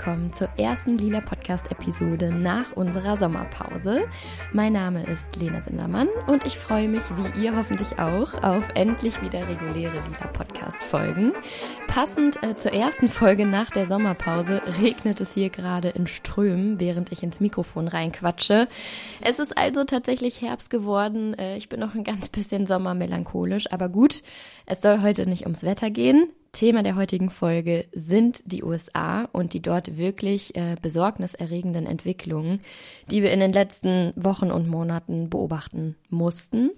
Willkommen zur ersten Lila Podcast-Episode nach unserer Sommerpause. Mein Name ist Lena Sindermann und ich freue mich, wie ihr hoffentlich auch, auf endlich wieder reguläre Lila Podcast-Folgen. Passend äh, zur ersten Folge nach der Sommerpause regnet es hier gerade in Strömen, während ich ins Mikrofon reinquatsche. Es ist also tatsächlich Herbst geworden. Äh, ich bin noch ein ganz bisschen sommermelancholisch, aber gut, es soll heute nicht ums Wetter gehen. Thema der heutigen Folge sind die USA und die dort wirklich äh, besorgniserregenden Entwicklungen, die wir in den letzten Wochen und Monaten beobachten mussten.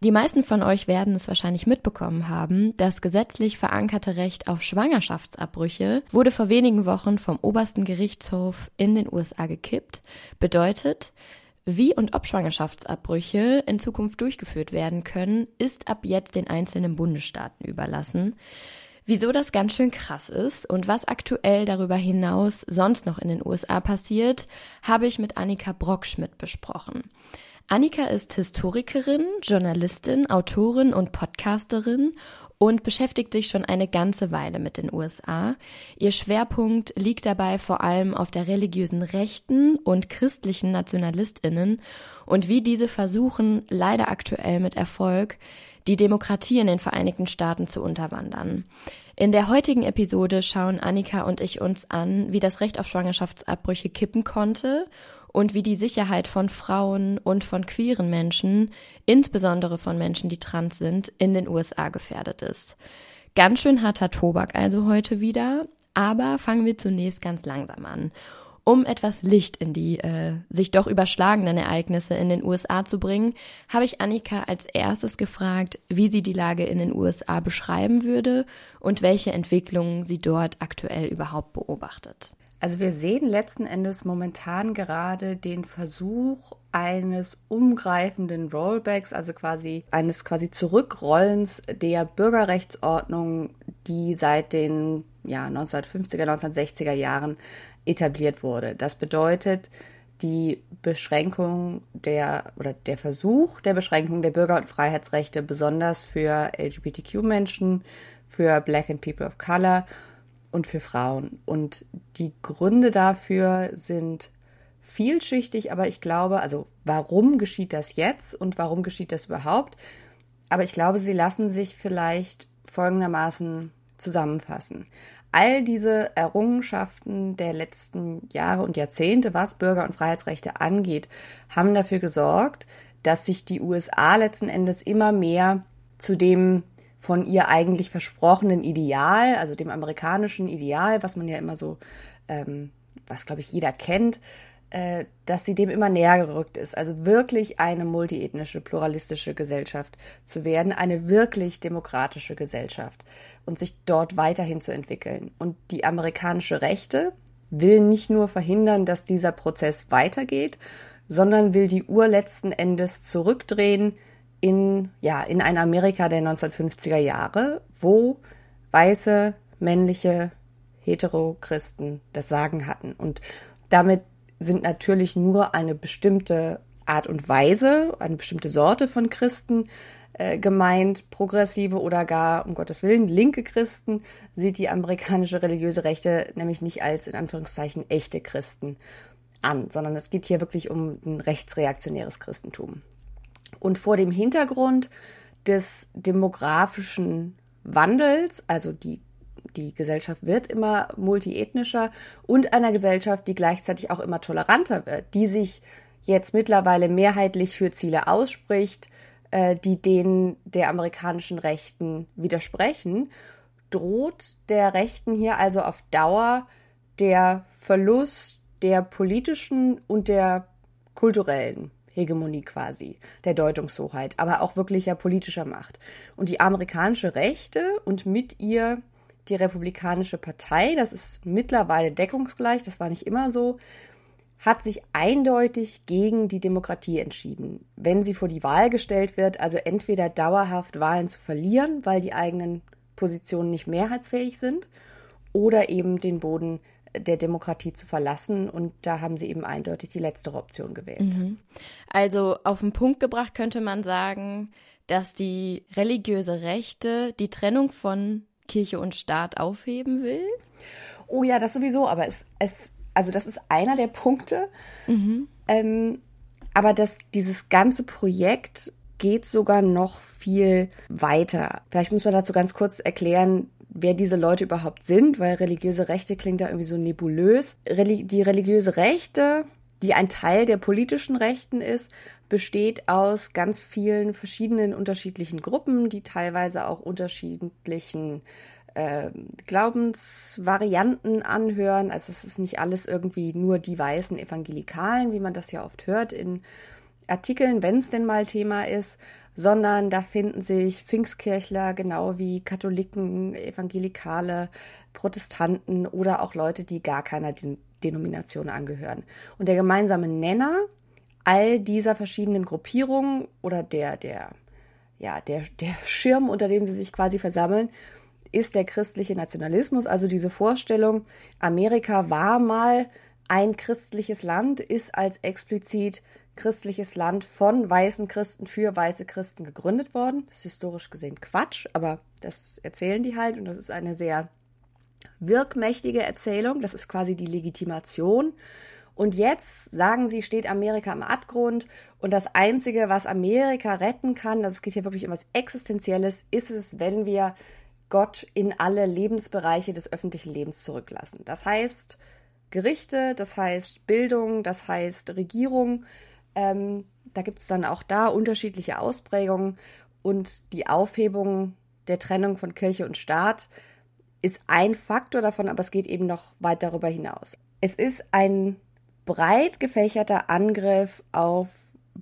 Die meisten von euch werden es wahrscheinlich mitbekommen haben, das gesetzlich verankerte Recht auf Schwangerschaftsabbrüche wurde vor wenigen Wochen vom obersten Gerichtshof in den USA gekippt. Bedeutet, wie und ob Schwangerschaftsabbrüche in Zukunft durchgeführt werden können, ist ab jetzt den einzelnen Bundesstaaten überlassen. Wieso das ganz schön krass ist und was aktuell darüber hinaus sonst noch in den USA passiert, habe ich mit Annika Brockschmidt besprochen. Annika ist Historikerin, Journalistin, Autorin und Podcasterin und beschäftigt sich schon eine ganze Weile mit den USA. Ihr Schwerpunkt liegt dabei vor allem auf der religiösen Rechten und christlichen Nationalistinnen und wie diese versuchen, leider aktuell mit Erfolg, die Demokratie in den Vereinigten Staaten zu unterwandern. In der heutigen Episode schauen Annika und ich uns an, wie das Recht auf Schwangerschaftsabbrüche kippen konnte und wie die Sicherheit von Frauen und von queeren Menschen, insbesondere von Menschen, die trans sind, in den USA gefährdet ist. Ganz schön harter Tobak also heute wieder, aber fangen wir zunächst ganz langsam an. Um etwas Licht in die äh, sich doch überschlagenden Ereignisse in den USA zu bringen, habe ich Annika als erstes gefragt, wie sie die Lage in den USA beschreiben würde und welche Entwicklungen sie dort aktuell überhaupt beobachtet. Also wir sehen letzten Endes momentan gerade den Versuch eines umgreifenden Rollbacks, also quasi eines quasi Zurückrollens der Bürgerrechtsordnung, die seit den ja, 1950er, 1960er Jahren etabliert wurde. Das bedeutet, die Beschränkung der oder der Versuch der Beschränkung der Bürger- und Freiheitsrechte, besonders für LGBTQ-Menschen, für Black and People of Color und für Frauen. Und die Gründe dafür sind vielschichtig, aber ich glaube, also warum geschieht das jetzt und warum geschieht das überhaupt? Aber ich glaube, sie lassen sich vielleicht folgendermaßen zusammenfassen all diese Errungenschaften der letzten Jahre und Jahrzehnte, was Bürger- und Freiheitsrechte angeht, haben dafür gesorgt, dass sich die USA letzten Endes immer mehr zu dem von ihr eigentlich versprochenen Ideal, also dem amerikanischen Ideal, was man ja immer so, ähm, was glaube ich jeder kennt, dass sie dem immer näher gerückt ist. Also wirklich eine multiethnische, pluralistische Gesellschaft zu werden, eine wirklich demokratische Gesellschaft und sich dort weiterhin zu entwickeln. Und die amerikanische Rechte will nicht nur verhindern, dass dieser Prozess weitergeht, sondern will die Uhr letzten Endes zurückdrehen in, ja, in ein Amerika der 1950er Jahre, wo weiße, männliche, hetero Christen das Sagen hatten. Und damit sind natürlich nur eine bestimmte Art und Weise, eine bestimmte Sorte von Christen äh, gemeint, progressive oder gar, um Gottes Willen, linke Christen, sieht die amerikanische religiöse Rechte nämlich nicht als in Anführungszeichen echte Christen an, sondern es geht hier wirklich um ein rechtsreaktionäres Christentum. Und vor dem Hintergrund des demografischen Wandels, also die die Gesellschaft wird immer multiethnischer und einer Gesellschaft, die gleichzeitig auch immer toleranter wird, die sich jetzt mittlerweile mehrheitlich für Ziele ausspricht, äh, die denen der amerikanischen Rechten widersprechen, droht der Rechten hier also auf Dauer der Verlust der politischen und der kulturellen Hegemonie quasi, der Deutungshoheit, aber auch wirklicher politischer Macht. Und die amerikanische Rechte und mit ihr die Republikanische Partei, das ist mittlerweile deckungsgleich, das war nicht immer so, hat sich eindeutig gegen die Demokratie entschieden, wenn sie vor die Wahl gestellt wird, also entweder dauerhaft Wahlen zu verlieren, weil die eigenen Positionen nicht mehrheitsfähig sind, oder eben den Boden der Demokratie zu verlassen. Und da haben sie eben eindeutig die letztere Option gewählt. Mhm. Also auf den Punkt gebracht könnte man sagen, dass die religiöse Rechte die Trennung von Kirche und Staat aufheben will? Oh ja, das sowieso, aber es, es also das ist einer der Punkte. Mhm. Ähm, aber das, dieses ganze Projekt geht sogar noch viel weiter. Vielleicht muss man dazu ganz kurz erklären, wer diese Leute überhaupt sind, weil religiöse Rechte klingt da irgendwie so nebulös. Reli die religiöse Rechte, die ein Teil der politischen Rechten ist, besteht aus ganz vielen verschiedenen unterschiedlichen Gruppen, die teilweise auch unterschiedlichen äh, Glaubensvarianten anhören. Also es ist nicht alles irgendwie nur die weißen Evangelikalen, wie man das ja oft hört in Artikeln, wenn es denn mal Thema ist, sondern da finden sich Pfingstkirchler genau wie Katholiken, Evangelikale, Protestanten oder auch Leute, die gar keiner Den Denomination angehören. Und der gemeinsame Nenner all dieser verschiedenen Gruppierungen oder der, der, ja, der, der Schirm, unter dem sie sich quasi versammeln, ist der christliche Nationalismus, also diese Vorstellung, Amerika war mal ein christliches Land, ist als explizit christliches Land von weißen Christen für weiße Christen gegründet worden. Das ist historisch gesehen Quatsch, aber das erzählen die halt und das ist eine sehr wirkmächtige Erzählung. Das ist quasi die Legitimation. Und jetzt sagen sie, steht Amerika am Abgrund und das Einzige, was Amerika retten kann, das geht hier wirklich um was Existenzielles, ist es, wenn wir Gott in alle Lebensbereiche des öffentlichen Lebens zurücklassen. Das heißt Gerichte, das heißt Bildung, das heißt Regierung, ähm, da gibt es dann auch da unterschiedliche Ausprägungen und die Aufhebung der Trennung von Kirche und Staat ist ein Faktor davon, aber es geht eben noch weit darüber hinaus. Es ist ein breit gefächerter Angriff auf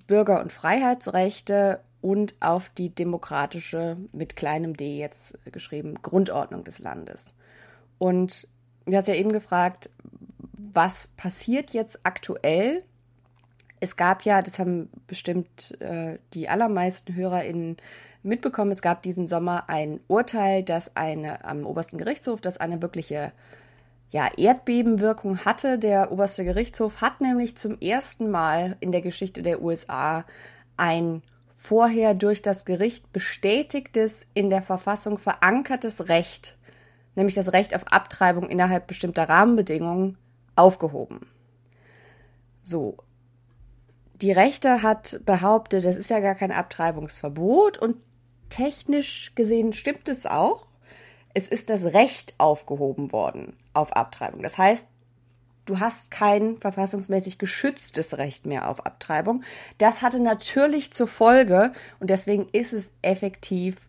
Bürger- und Freiheitsrechte und auf die demokratische, mit kleinem d jetzt geschrieben, Grundordnung des Landes. Und du hast ja eben gefragt, was passiert jetzt aktuell es gab ja, das haben bestimmt äh, die allermeisten HörerInnen mitbekommen, es gab diesen Sommer ein Urteil, das eine am obersten Gerichtshof, das eine wirkliche ja, Erdbebenwirkung hatte. Der oberste Gerichtshof hat nämlich zum ersten Mal in der Geschichte der USA ein vorher durch das Gericht bestätigtes, in der Verfassung verankertes Recht, nämlich das Recht auf Abtreibung innerhalb bestimmter Rahmenbedingungen, aufgehoben. So, die Rechte hat behauptet, das ist ja gar kein Abtreibungsverbot und technisch gesehen stimmt es auch. Es ist das Recht aufgehoben worden auf Abtreibung. Das heißt, du hast kein verfassungsmäßig geschütztes Recht mehr auf Abtreibung. Das hatte natürlich zur Folge, und deswegen ist es effektiv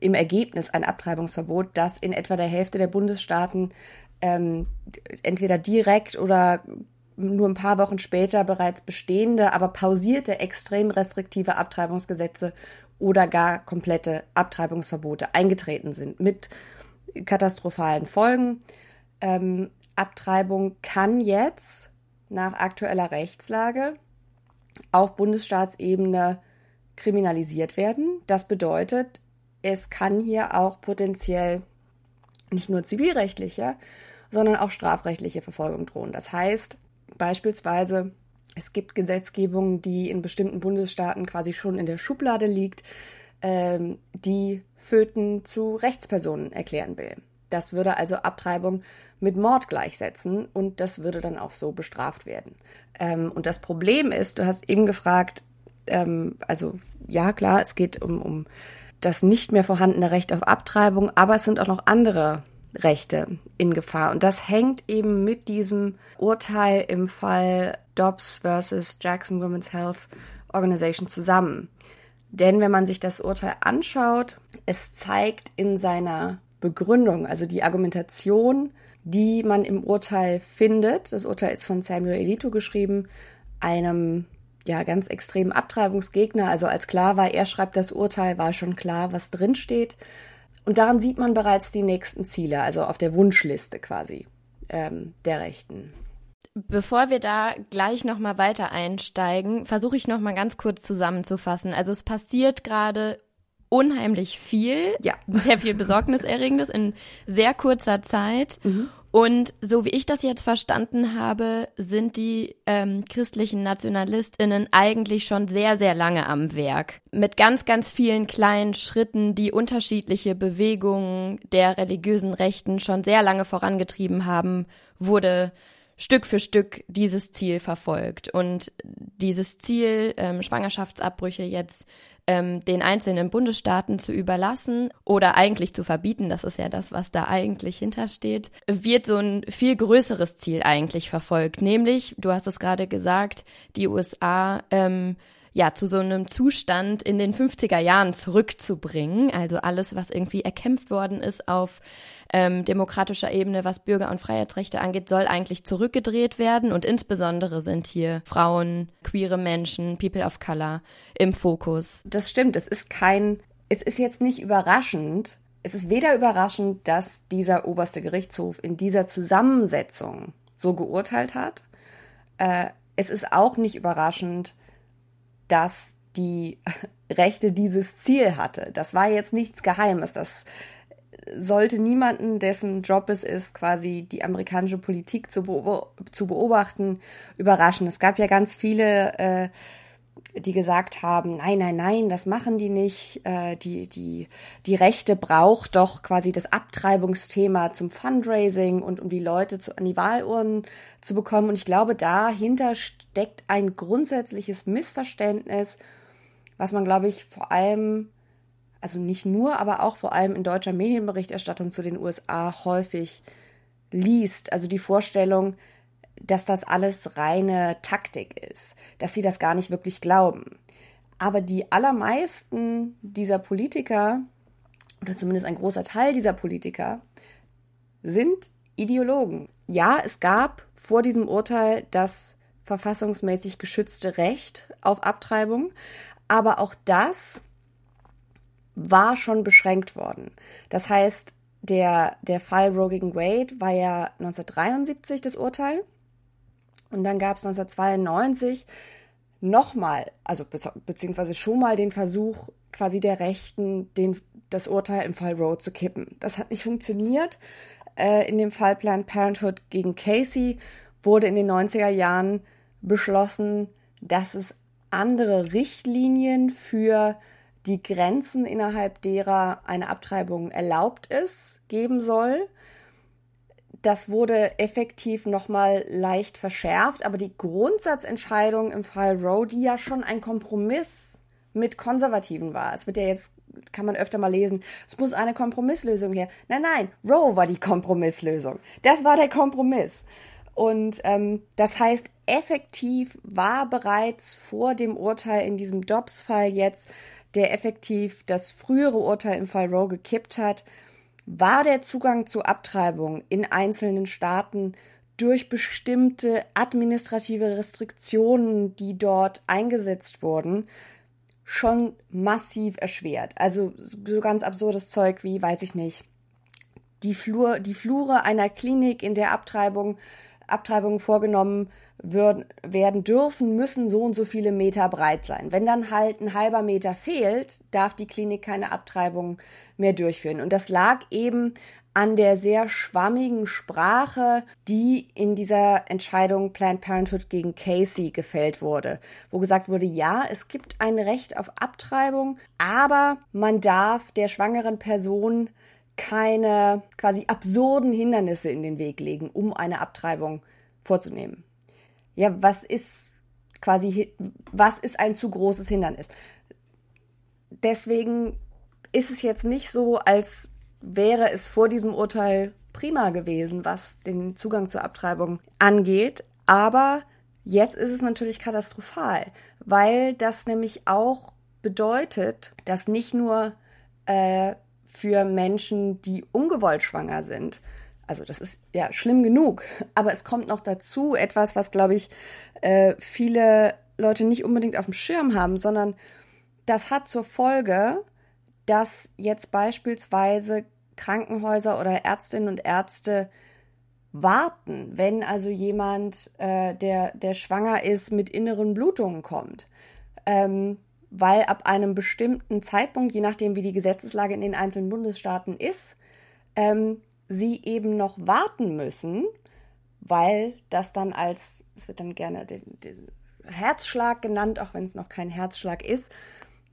im Ergebnis ein Abtreibungsverbot, dass in etwa der Hälfte der Bundesstaaten ähm, entweder direkt oder nur ein paar Wochen später bereits bestehende, aber pausierte extrem restriktive Abtreibungsgesetze oder gar komplette Abtreibungsverbote eingetreten sind mit katastrophalen Folgen. Ähm, Abtreibung kann jetzt nach aktueller Rechtslage auf Bundesstaatsebene kriminalisiert werden. Das bedeutet, es kann hier auch potenziell nicht nur zivilrechtliche, sondern auch strafrechtliche Verfolgung drohen. Das heißt, Beispielsweise, es gibt Gesetzgebung, die in bestimmten Bundesstaaten quasi schon in der Schublade liegt, ähm, die Föten zu Rechtspersonen erklären will. Das würde also Abtreibung mit Mord gleichsetzen und das würde dann auch so bestraft werden. Ähm, und das Problem ist, du hast eben gefragt, ähm, also ja klar, es geht um, um das nicht mehr vorhandene Recht auf Abtreibung, aber es sind auch noch andere Rechte in Gefahr. Und das hängt eben mit diesem Urteil im Fall Dobbs versus Jackson Women's Health Organization zusammen. Denn wenn man sich das Urteil anschaut, es zeigt in seiner Begründung, also die Argumentation, die man im Urteil findet, das Urteil ist von Samuel Elito geschrieben, einem ja ganz extremen Abtreibungsgegner. Also als klar war, er schreibt das Urteil, war schon klar, was drin steht. Und daran sieht man bereits die nächsten Ziele, also auf der Wunschliste quasi ähm, der Rechten. Bevor wir da gleich noch mal weiter einsteigen, versuche ich noch mal ganz kurz zusammenzufassen. Also es passiert gerade unheimlich viel, ja. sehr viel Besorgniserregendes in sehr kurzer Zeit. Mhm. Und so wie ich das jetzt verstanden habe, sind die ähm, christlichen Nationalistinnen eigentlich schon sehr, sehr lange am Werk. Mit ganz, ganz vielen kleinen Schritten, die unterschiedliche Bewegungen der religiösen Rechten schon sehr lange vorangetrieben haben, wurde Stück für Stück dieses Ziel verfolgt. Und dieses Ziel, ähm, Schwangerschaftsabbrüche jetzt ähm, den einzelnen Bundesstaaten zu überlassen oder eigentlich zu verbieten, das ist ja das, was da eigentlich hintersteht, wird so ein viel größeres Ziel eigentlich verfolgt. Nämlich, du hast es gerade gesagt, die USA ähm, ja, zu so einem Zustand in den 50er Jahren zurückzubringen. Also alles, was irgendwie erkämpft worden ist auf ähm, demokratischer Ebene, was Bürger- und Freiheitsrechte angeht, soll eigentlich zurückgedreht werden. Und insbesondere sind hier Frauen, queere Menschen, People of Color im Fokus. Das stimmt. Es ist kein, es ist jetzt nicht überraschend. Es ist weder überraschend, dass dieser oberste Gerichtshof in dieser Zusammensetzung so geurteilt hat. Äh, es ist auch nicht überraschend, dass die Rechte dieses Ziel hatte. Das war jetzt nichts Geheimes. Das sollte niemanden, dessen Job es ist, quasi die amerikanische Politik zu, beobachten, überraschen. Es gab ja ganz viele äh, die gesagt haben, nein, nein, nein, das machen die nicht. Äh, die, die, die Rechte braucht doch quasi das Abtreibungsthema zum Fundraising und um die Leute zu, an die Wahlurnen zu bekommen. Und ich glaube, dahinter steckt ein grundsätzliches Missverständnis, was man, glaube ich, vor allem, also nicht nur, aber auch vor allem in deutscher Medienberichterstattung zu den USA häufig liest. Also die Vorstellung, dass das alles reine Taktik ist, dass sie das gar nicht wirklich glauben. Aber die allermeisten dieser Politiker, oder zumindest ein großer Teil dieser Politiker, sind Ideologen. Ja, es gab vor diesem Urteil das verfassungsmäßig geschützte Recht auf Abtreibung, aber auch das war schon beschränkt worden. Das heißt, der, der Fall Roe gegen Wade war ja 1973 das Urteil und dann gab es 1992 nochmal, also be beziehungsweise schon mal den Versuch quasi der Rechten, den, das Urteil im Fall Roe zu kippen. Das hat nicht funktioniert. Äh, in dem Fall Planned Parenthood gegen Casey wurde in den 90er Jahren beschlossen, dass es andere Richtlinien für die Grenzen, innerhalb derer eine Abtreibung erlaubt ist, geben soll. Das wurde effektiv nochmal leicht verschärft, aber die Grundsatzentscheidung im Fall Roe, die ja schon ein Kompromiss mit Konservativen war. Es wird ja jetzt, kann man öfter mal lesen, es muss eine Kompromisslösung her. Nein, nein, Roe war die Kompromisslösung. Das war der Kompromiss. Und ähm, das heißt, effektiv war bereits vor dem Urteil in diesem Dobbs-Fall jetzt, der effektiv das frühere Urteil im Fall Roe gekippt hat, war der Zugang zu Abtreibung in einzelnen Staaten durch bestimmte administrative Restriktionen, die dort eingesetzt wurden, schon massiv erschwert. Also so ganz absurdes Zeug wie, weiß ich nicht, die, Flur, die Flure einer Klinik, in der Abtreibung, Abtreibungen vorgenommen würden, werden dürfen, müssen so und so viele Meter breit sein. Wenn dann halt ein halber Meter fehlt, darf die Klinik keine Abtreibung mehr durchführen. Und das lag eben an der sehr schwammigen Sprache, die in dieser Entscheidung Planned Parenthood gegen Casey gefällt wurde, wo gesagt wurde, ja, es gibt ein Recht auf Abtreibung, aber man darf der schwangeren Person keine quasi absurden Hindernisse in den Weg legen, um eine Abtreibung vorzunehmen ja, was ist quasi, was ist ein zu großes Hindernis? Deswegen ist es jetzt nicht so, als wäre es vor diesem Urteil prima gewesen, was den Zugang zur Abtreibung angeht. Aber jetzt ist es natürlich katastrophal, weil das nämlich auch bedeutet, dass nicht nur äh, für Menschen, die ungewollt schwanger sind, also das ist ja schlimm genug, aber es kommt noch dazu etwas, was, glaube ich, äh, viele Leute nicht unbedingt auf dem Schirm haben, sondern das hat zur Folge, dass jetzt beispielsweise Krankenhäuser oder Ärztinnen und Ärzte warten, wenn also jemand, äh, der, der schwanger ist, mit inneren Blutungen kommt. Ähm, weil ab einem bestimmten Zeitpunkt, je nachdem wie die Gesetzeslage in den einzelnen Bundesstaaten ist, ähm, sie eben noch warten müssen, weil das dann als, es wird dann gerne den, den Herzschlag genannt, auch wenn es noch kein Herzschlag ist,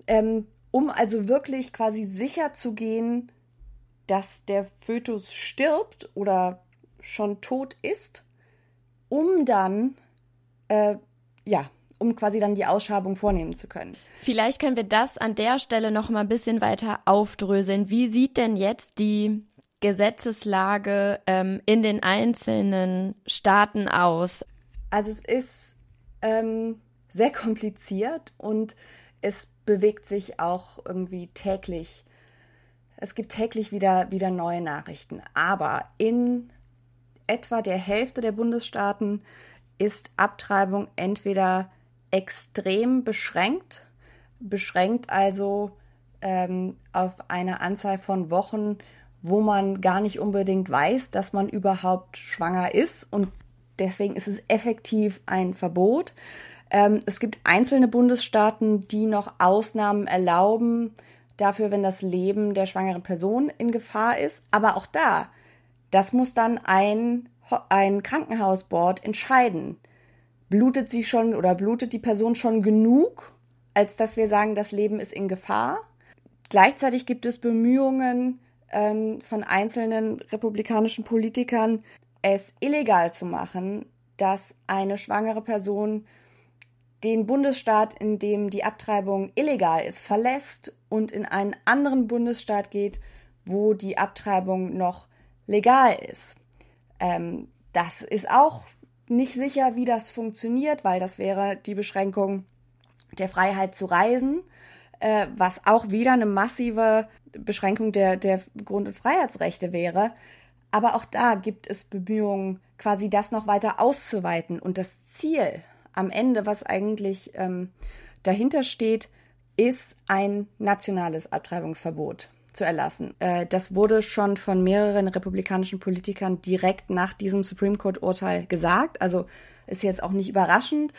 ähm, um also wirklich quasi sicher zu gehen, dass der Fötus stirbt oder schon tot ist, um dann, äh, ja, um quasi dann die Ausschabung vornehmen zu können. Vielleicht können wir das an der Stelle noch mal ein bisschen weiter aufdröseln. Wie sieht denn jetzt die Gesetzeslage ähm, in den einzelnen Staaten aus? Also es ist ähm, sehr kompliziert und es bewegt sich auch irgendwie täglich. Es gibt täglich wieder, wieder neue Nachrichten. Aber in etwa der Hälfte der Bundesstaaten ist Abtreibung entweder extrem beschränkt, beschränkt also ähm, auf eine Anzahl von Wochen, wo man gar nicht unbedingt weiß, dass man überhaupt schwanger ist und deswegen ist es effektiv ein Verbot. Ähm, es gibt einzelne Bundesstaaten, die noch Ausnahmen erlauben dafür, wenn das Leben der schwangeren Person in Gefahr ist. Aber auch da, das muss dann ein, ein Krankenhausboard entscheiden. Blutet sie schon oder blutet die Person schon genug, als dass wir sagen, das Leben ist in Gefahr? Gleichzeitig gibt es Bemühungen ähm, von einzelnen republikanischen Politikern, es illegal zu machen, dass eine schwangere Person den Bundesstaat, in dem die Abtreibung illegal ist, verlässt und in einen anderen Bundesstaat geht, wo die Abtreibung noch legal ist. Ähm, das ist auch nicht sicher, wie das funktioniert, weil das wäre die Beschränkung der Freiheit zu reisen, äh, was auch wieder eine massive Beschränkung der, der Grund- und Freiheitsrechte wäre. Aber auch da gibt es Bemühungen, quasi das noch weiter auszuweiten. Und das Ziel am Ende, was eigentlich ähm, dahinter steht, ist ein nationales Abtreibungsverbot zu erlassen. Äh, das wurde schon von mehreren republikanischen Politikern direkt nach diesem Supreme Court-Urteil gesagt. Also ist jetzt auch nicht überraschend,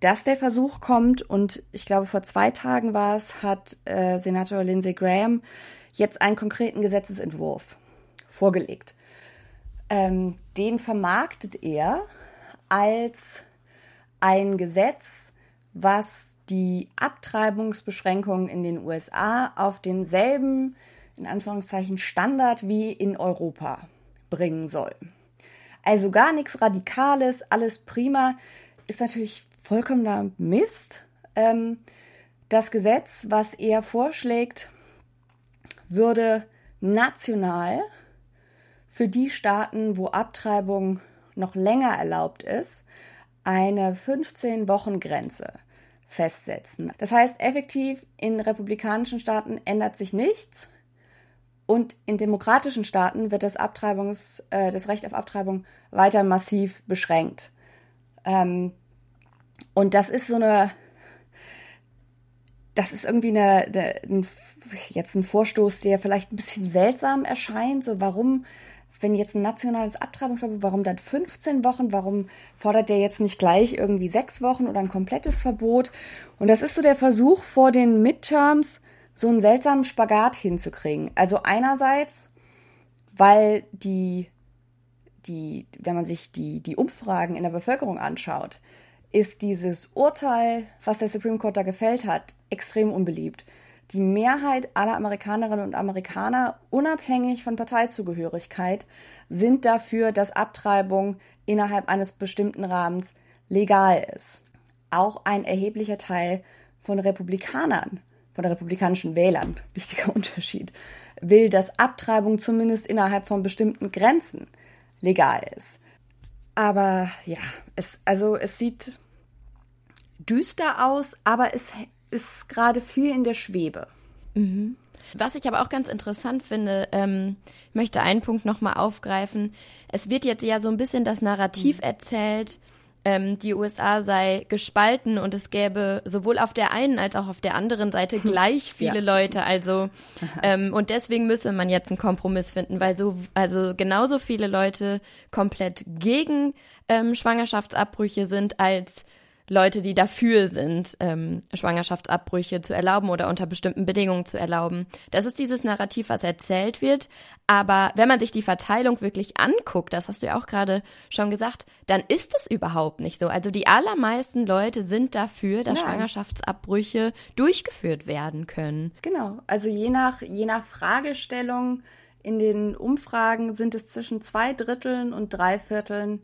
dass der Versuch kommt. Und ich glaube, vor zwei Tagen war es, hat äh, Senator Lindsey Graham jetzt einen konkreten Gesetzesentwurf vorgelegt. Ähm, den vermarktet er als ein Gesetz, was die Abtreibungsbeschränkungen in den USA auf denselben, in Anführungszeichen, Standard wie in Europa bringen soll. Also gar nichts Radikales, alles prima, ist natürlich vollkommener Mist. Ähm, das Gesetz, was er vorschlägt, würde national für die Staaten, wo Abtreibung noch länger erlaubt ist, eine 15-Wochen-Grenze festsetzen. Das heißt, effektiv in republikanischen Staaten ändert sich nichts und in demokratischen Staaten wird das, Abtreibungs, äh, das Recht auf Abtreibung weiter massiv beschränkt. Ähm, und das ist so eine, das ist irgendwie eine, eine, ein, jetzt ein Vorstoß, der vielleicht ein bisschen seltsam erscheint. So, warum wenn jetzt ein nationales Abtreibungsverbot, warum dann 15 Wochen? Warum fordert der jetzt nicht gleich irgendwie sechs Wochen oder ein komplettes Verbot? Und das ist so der Versuch vor den Midterms, so einen seltsamen Spagat hinzukriegen. Also einerseits, weil die, die, wenn man sich die, die Umfragen in der Bevölkerung anschaut, ist dieses Urteil, was der Supreme Court da gefällt hat, extrem unbeliebt die Mehrheit aller Amerikanerinnen und Amerikaner, unabhängig von Parteizugehörigkeit, sind dafür, dass Abtreibung innerhalb eines bestimmten Rahmens legal ist. Auch ein erheblicher Teil von Republikanern, von republikanischen Wählern, wichtiger Unterschied, will, dass Abtreibung zumindest innerhalb von bestimmten Grenzen legal ist. Aber ja, es, also es sieht düster aus, aber es ist gerade viel in der Schwebe. Mhm. Was ich aber auch ganz interessant finde, ähm, ich möchte einen Punkt nochmal aufgreifen. Es wird jetzt ja so ein bisschen das Narrativ mhm. erzählt, ähm, die USA sei gespalten und es gäbe sowohl auf der einen als auch auf der anderen Seite gleich viele ja. Leute. Also ähm, und deswegen müsse man jetzt einen Kompromiss finden, weil so also genauso viele Leute komplett gegen ähm, Schwangerschaftsabbrüche sind als Leute, die dafür sind, ähm, Schwangerschaftsabbrüche zu erlauben oder unter bestimmten Bedingungen zu erlauben. Das ist dieses Narrativ, was erzählt wird. Aber wenn man sich die Verteilung wirklich anguckt, das hast du ja auch gerade schon gesagt, dann ist es überhaupt nicht so. Also die allermeisten Leute sind dafür, dass Nein. Schwangerschaftsabbrüche durchgeführt werden können. Genau. Also je nach, je nach Fragestellung in den Umfragen sind es zwischen zwei Dritteln und drei Vierteln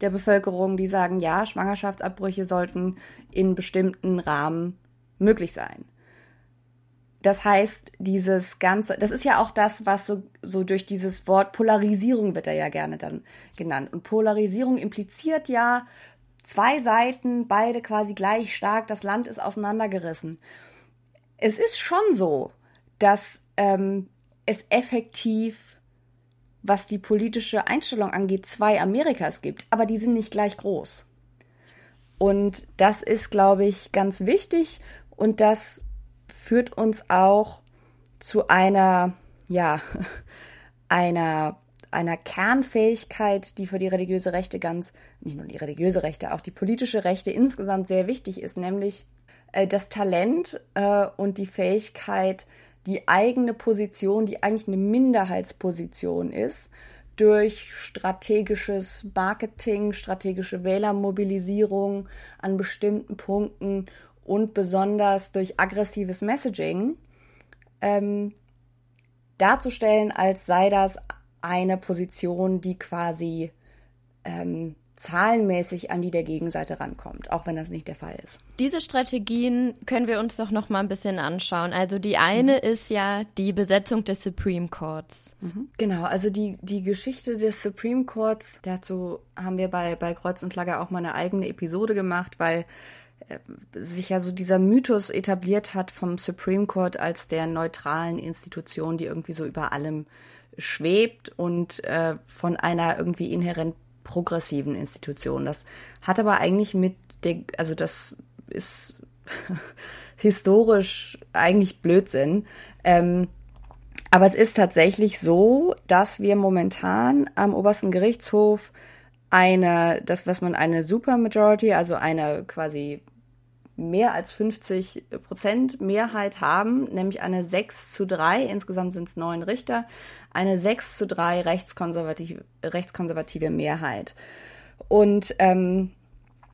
der Bevölkerung, die sagen, ja, Schwangerschaftsabbrüche sollten in bestimmten Rahmen möglich sein. Das heißt, dieses ganze, das ist ja auch das, was so, so durch dieses Wort Polarisierung wird er ja gerne dann genannt. Und Polarisierung impliziert ja zwei Seiten, beide quasi gleich stark, das Land ist auseinandergerissen. Es ist schon so, dass ähm, es effektiv was die politische Einstellung angeht, zwei Amerikas gibt, aber die sind nicht gleich groß. Und das ist, glaube ich, ganz wichtig und das führt uns auch zu einer, ja, einer, einer Kernfähigkeit, die für die religiöse Rechte ganz, nicht nur die religiöse Rechte, auch die politische Rechte insgesamt sehr wichtig ist, nämlich äh, das Talent äh, und die Fähigkeit, die eigene Position, die eigentlich eine Minderheitsposition ist, durch strategisches Marketing, strategische Wählermobilisierung an bestimmten Punkten und besonders durch aggressives Messaging ähm, darzustellen, als sei das eine Position, die quasi ähm, zahlenmäßig an die der Gegenseite rankommt, auch wenn das nicht der Fall ist. Diese Strategien können wir uns doch noch mal ein bisschen anschauen. Also die eine mhm. ist ja die Besetzung des Supreme Courts. Mhm. Genau, also die, die Geschichte des Supreme Courts, dazu haben wir bei, bei Kreuz und Flagge auch mal eine eigene Episode gemacht, weil äh, sich ja so dieser Mythos etabliert hat vom Supreme Court als der neutralen Institution, die irgendwie so über allem schwebt und äh, von einer irgendwie inhärent progressiven Institutionen. Das hat aber eigentlich mit der, also das ist historisch eigentlich Blödsinn. Ähm, aber es ist tatsächlich so, dass wir momentan am obersten Gerichtshof eine, das, was man eine Supermajority, also eine quasi mehr als 50 Prozent Mehrheit haben, nämlich eine 6 zu 3, insgesamt sind es neun Richter, eine 6 zu 3 rechtskonservative, rechtskonservative Mehrheit. Und ähm,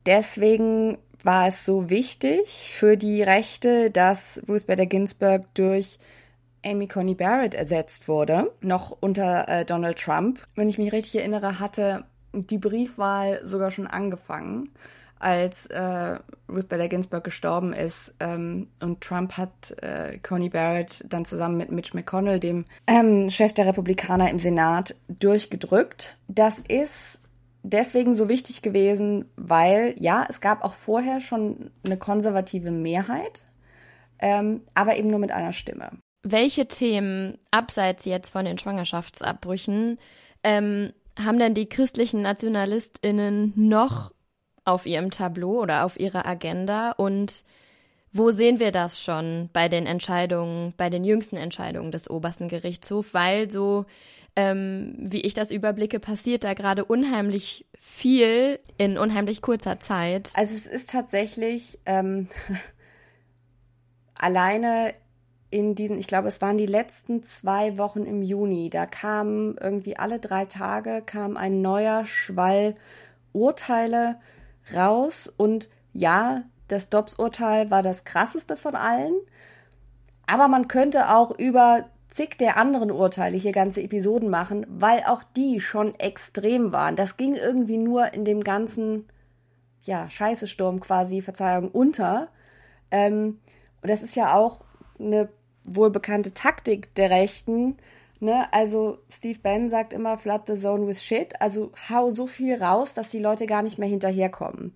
deswegen war es so wichtig für die Rechte, dass Ruth Bader Ginsburg durch Amy Coney Barrett ersetzt wurde, noch unter äh, Donald Trump. Wenn ich mich richtig erinnere, hatte die Briefwahl sogar schon angefangen als äh, Ruth Bader Ginsburg gestorben ist. Ähm, und Trump hat äh, Coney Barrett dann zusammen mit Mitch McConnell, dem ähm, Chef der Republikaner im Senat, durchgedrückt. Das ist deswegen so wichtig gewesen, weil ja, es gab auch vorher schon eine konservative Mehrheit, ähm, aber eben nur mit einer Stimme. Welche Themen, abseits jetzt von den Schwangerschaftsabbrüchen, ähm, haben denn die christlichen NationalistInnen noch auf ihrem Tableau oder auf ihrer Agenda und wo sehen wir das schon bei den Entscheidungen, bei den jüngsten Entscheidungen des obersten Gerichtshofs? Weil so, ähm, wie ich das überblicke, passiert da gerade unheimlich viel in unheimlich kurzer Zeit. Also es ist tatsächlich ähm, alleine in diesen, ich glaube, es waren die letzten zwei Wochen im Juni, da kam irgendwie alle drei Tage kam ein neuer Schwall Urteile raus und ja, das Dobbs-Urteil war das krasseste von allen, aber man könnte auch über zig der anderen Urteile hier ganze Episoden machen, weil auch die schon extrem waren. Das ging irgendwie nur in dem ganzen, ja, Scheißesturm quasi, Verzeihung, unter. Ähm, und das ist ja auch eine wohlbekannte Taktik der Rechten, Ne, also Steve Bannon sagt immer, flood the zone with shit. Also hau so viel raus, dass die Leute gar nicht mehr hinterherkommen.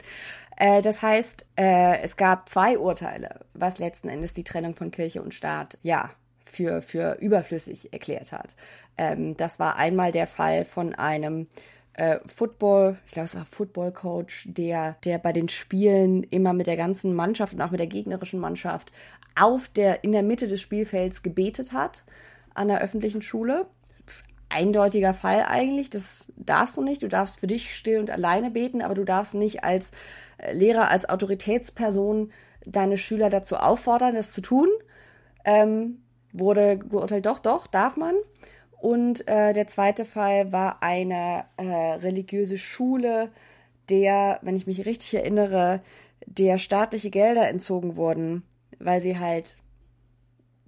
Äh, das heißt, äh, es gab zwei Urteile, was letzten Endes die Trennung von Kirche und Staat, ja, für, für überflüssig erklärt hat. Ähm, das war einmal der Fall von einem äh, Football, ich glaube, es war Football-Coach, der, der bei den Spielen immer mit der ganzen Mannschaft und auch mit der gegnerischen Mannschaft auf der, in der Mitte des Spielfelds gebetet hat an der öffentlichen Schule. Eindeutiger Fall eigentlich, das darfst du nicht. Du darfst für dich still und alleine beten, aber du darfst nicht als äh, Lehrer, als Autoritätsperson deine Schüler dazu auffordern, das zu tun. Ähm, wurde geurteilt, doch, doch, darf man. Und äh, der zweite Fall war eine äh, religiöse Schule, der, wenn ich mich richtig erinnere, der staatliche Gelder entzogen wurden, weil sie halt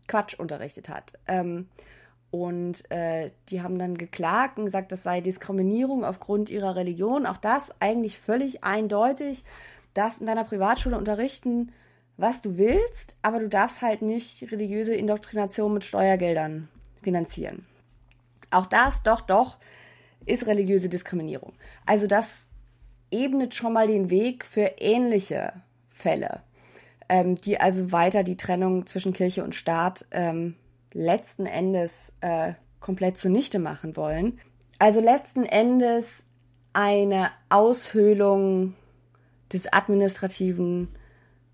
Quatsch unterrichtet hat. Ähm, und äh, die haben dann geklagt und gesagt, das sei Diskriminierung aufgrund ihrer Religion. Auch das eigentlich völlig eindeutig. dass in deiner Privatschule unterrichten, was du willst, aber du darfst halt nicht religiöse Indoktrination mit Steuergeldern finanzieren. Auch das, doch, doch, ist religiöse Diskriminierung. Also das ebnet schon mal den Weg für ähnliche Fälle, ähm, die also weiter die Trennung zwischen Kirche und Staat ähm, letzten Endes äh, komplett zunichte machen wollen. Also letzten Endes eine Aushöhlung des administrativen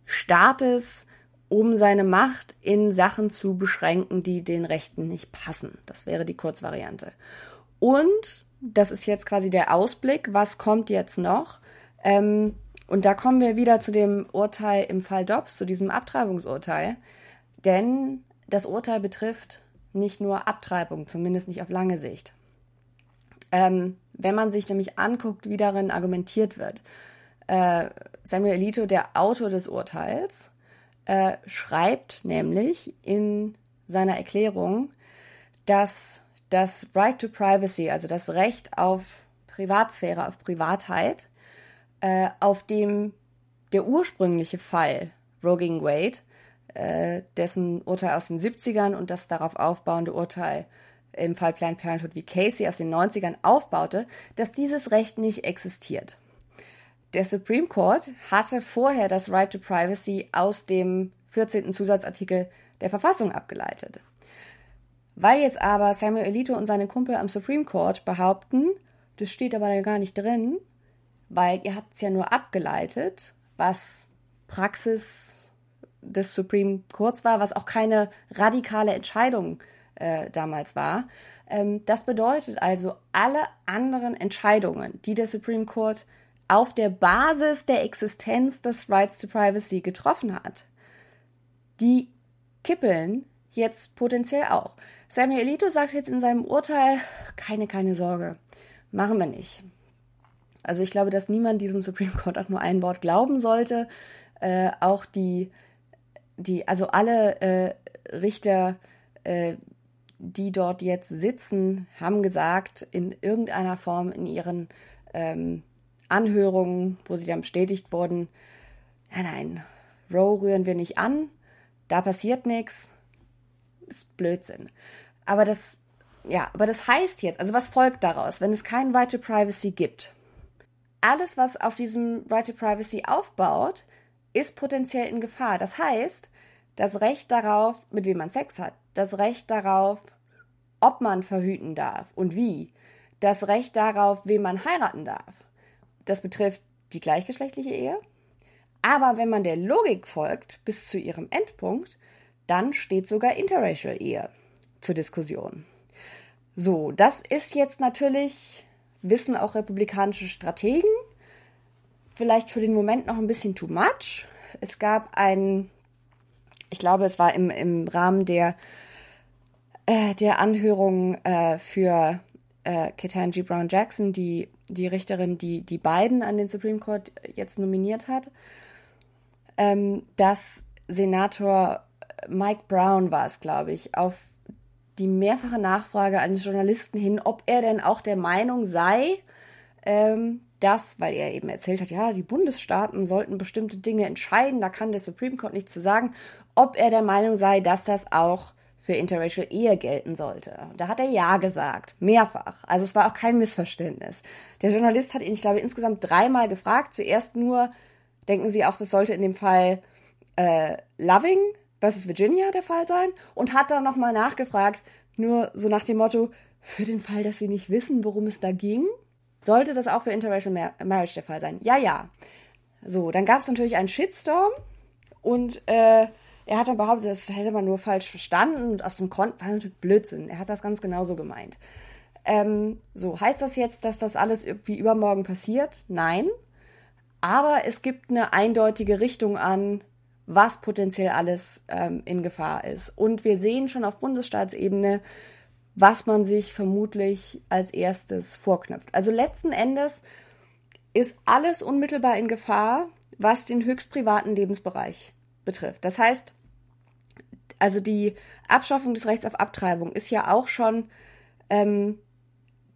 Staates um seine Macht in Sachen zu beschränken, die den Rechten nicht passen. Das wäre die Kurzvariante. Und das ist jetzt quasi der Ausblick, was kommt jetzt noch? Ähm, und da kommen wir wieder zu dem Urteil im Fall Dobbs, zu diesem Abtreibungsurteil. Denn das Urteil betrifft nicht nur Abtreibung, zumindest nicht auf lange Sicht. Ähm, wenn man sich nämlich anguckt, wie darin argumentiert wird, äh, Samuel Alito, der Autor des Urteils, äh, schreibt nämlich in seiner Erklärung, dass das Right to Privacy, also das Recht auf Privatsphäre, auf Privatheit, äh, auf dem der ursprüngliche Fall Roging Wade, äh, dessen Urteil aus den 70ern und das darauf aufbauende Urteil im Fall Planned Parenthood wie Casey aus den 90ern aufbaute, dass dieses Recht nicht existiert. Der Supreme Court hatte vorher das Right to Privacy aus dem 14. Zusatzartikel der Verfassung abgeleitet. Weil jetzt aber Samuel Alito und seine Kumpel am Supreme Court behaupten, das steht aber da gar nicht drin, weil ihr habt es ja nur abgeleitet, was Praxis des Supreme Courts war, was auch keine radikale Entscheidung äh, damals war. Ähm, das bedeutet also, alle anderen Entscheidungen, die der Supreme Court auf der Basis der Existenz des Rights to Privacy getroffen hat, die kippeln jetzt potenziell auch. Samuel Alito sagt jetzt in seinem Urteil, keine, keine Sorge, machen wir nicht. Also ich glaube, dass niemand diesem Supreme Court auch nur ein Wort glauben sollte. Äh, auch die, die, also alle äh, Richter, äh, die dort jetzt sitzen, haben gesagt, in irgendeiner Form in ihren ähm, Anhörungen, wo sie dann bestätigt wurden, nein, nein, Roe rühren wir nicht an, da passiert nichts, ist Blödsinn. Aber das, ja, aber das heißt jetzt, also was folgt daraus, wenn es kein Right to Privacy gibt? Alles, was auf diesem Right to Privacy aufbaut, ist potenziell in Gefahr. Das heißt, das Recht darauf, mit wem man Sex hat, das Recht darauf, ob man verhüten darf und wie, das Recht darauf, wen man heiraten darf, das betrifft die gleichgeschlechtliche Ehe. Aber wenn man der Logik folgt bis zu ihrem Endpunkt, dann steht sogar Interracial Ehe zur Diskussion. So, das ist jetzt natürlich, wissen auch republikanische Strategen, vielleicht für den Moment noch ein bisschen too much. Es gab ein, ich glaube, es war im, im Rahmen der, äh, der Anhörung äh, für äh, Ketanji Brown Jackson, die die Richterin, die die beiden an den Supreme Court jetzt nominiert hat, ähm, dass Senator Mike Brown war es, glaube ich, auf die mehrfache Nachfrage eines Journalisten hin, ob er denn auch der Meinung sei, ähm, dass, weil er eben erzählt hat, ja, die Bundesstaaten sollten bestimmte Dinge entscheiden, da kann der Supreme Court nichts zu sagen, ob er der Meinung sei, dass das auch für Interracial Ehe gelten sollte. Da hat er Ja gesagt, mehrfach. Also es war auch kein Missverständnis. Der Journalist hat ihn, ich glaube, insgesamt dreimal gefragt. Zuerst nur, denken Sie auch, das sollte in dem Fall äh, Loving versus Virginia der Fall sein? Und hat dann nochmal nachgefragt, nur so nach dem Motto, für den Fall, dass Sie nicht wissen, worum es da ging. Sollte das auch für Interracial Marriage der Fall sein? Ja, ja. So, dann gab es natürlich einen Shitstorm und äh, er hat dann behauptet, das hätte man nur falsch verstanden und aus dem Grund war natürlich Blödsinn. Er hat das ganz genauso gemeint. Ähm, so, heißt das jetzt, dass das alles irgendwie übermorgen passiert? Nein. Aber es gibt eine eindeutige Richtung an, was potenziell alles ähm, in Gefahr ist. Und wir sehen schon auf Bundesstaatsebene, was man sich vermutlich als erstes vorknüpft. Also letzten Endes ist alles unmittelbar in Gefahr, was den höchst privaten Lebensbereich betrifft. Das heißt, also die Abschaffung des Rechts auf Abtreibung ist ja auch schon ähm,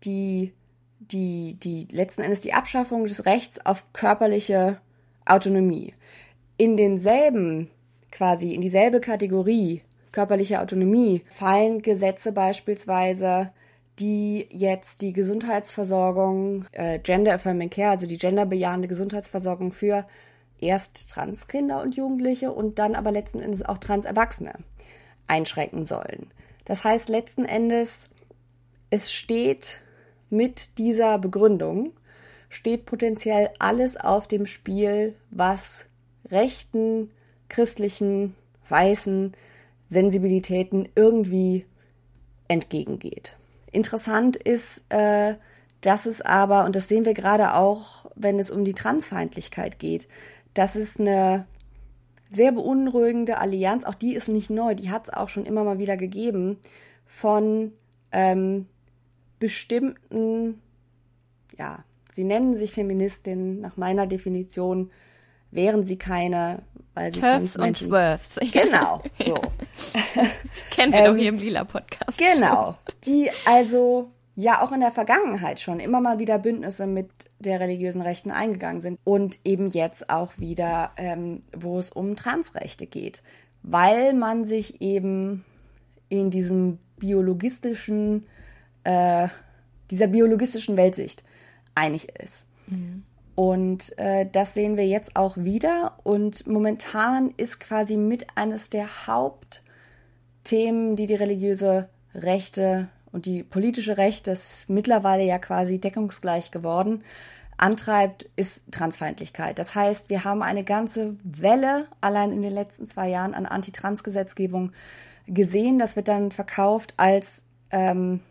die, die, die letzten Endes die Abschaffung des Rechts auf körperliche Autonomie. In denselben, quasi in dieselbe Kategorie körperliche Autonomie fallen Gesetze beispielsweise, die jetzt die Gesundheitsversorgung, äh, Gender Affirming Care, also die genderbejahende Gesundheitsversorgung für erst Transkinder und Jugendliche und dann aber letzten Endes auch Transerwachsene einschränken sollen. Das heißt letzten Endes, es steht mit dieser Begründung, steht potenziell alles auf dem Spiel, was rechten, christlichen, weißen Sensibilitäten irgendwie entgegengeht. Interessant ist, äh, dass es aber, und das sehen wir gerade auch, wenn es um die Transfeindlichkeit geht, dass es eine sehr beunruhigende Allianz, auch die ist nicht neu, die hat es auch schon immer mal wieder gegeben, von ähm, bestimmten, ja, sie nennen sich Feministinnen nach meiner Definition, wären sie keine, weil sie Turfs und Swerves. Genau, so. Kennen wir ähm, doch hier im Lila Podcast. Genau. Die also ja auch in der Vergangenheit schon immer mal wieder Bündnisse mit der religiösen Rechten eingegangen sind und eben jetzt auch wieder, ähm, wo es um Transrechte geht, weil man sich eben in diesem biologistischen, äh, dieser biologistischen Weltsicht einig ist. Mhm. Und äh, das sehen wir jetzt auch wieder. Und momentan ist quasi mit eines der Hauptthemen, die die religiöse Rechte und die politische Rechte, das ist mittlerweile ja quasi deckungsgleich geworden, antreibt, ist Transfeindlichkeit. Das heißt, wir haben eine ganze Welle allein in den letzten zwei Jahren an Antitrans-Gesetzgebung gesehen. Das wird dann verkauft als, ähm,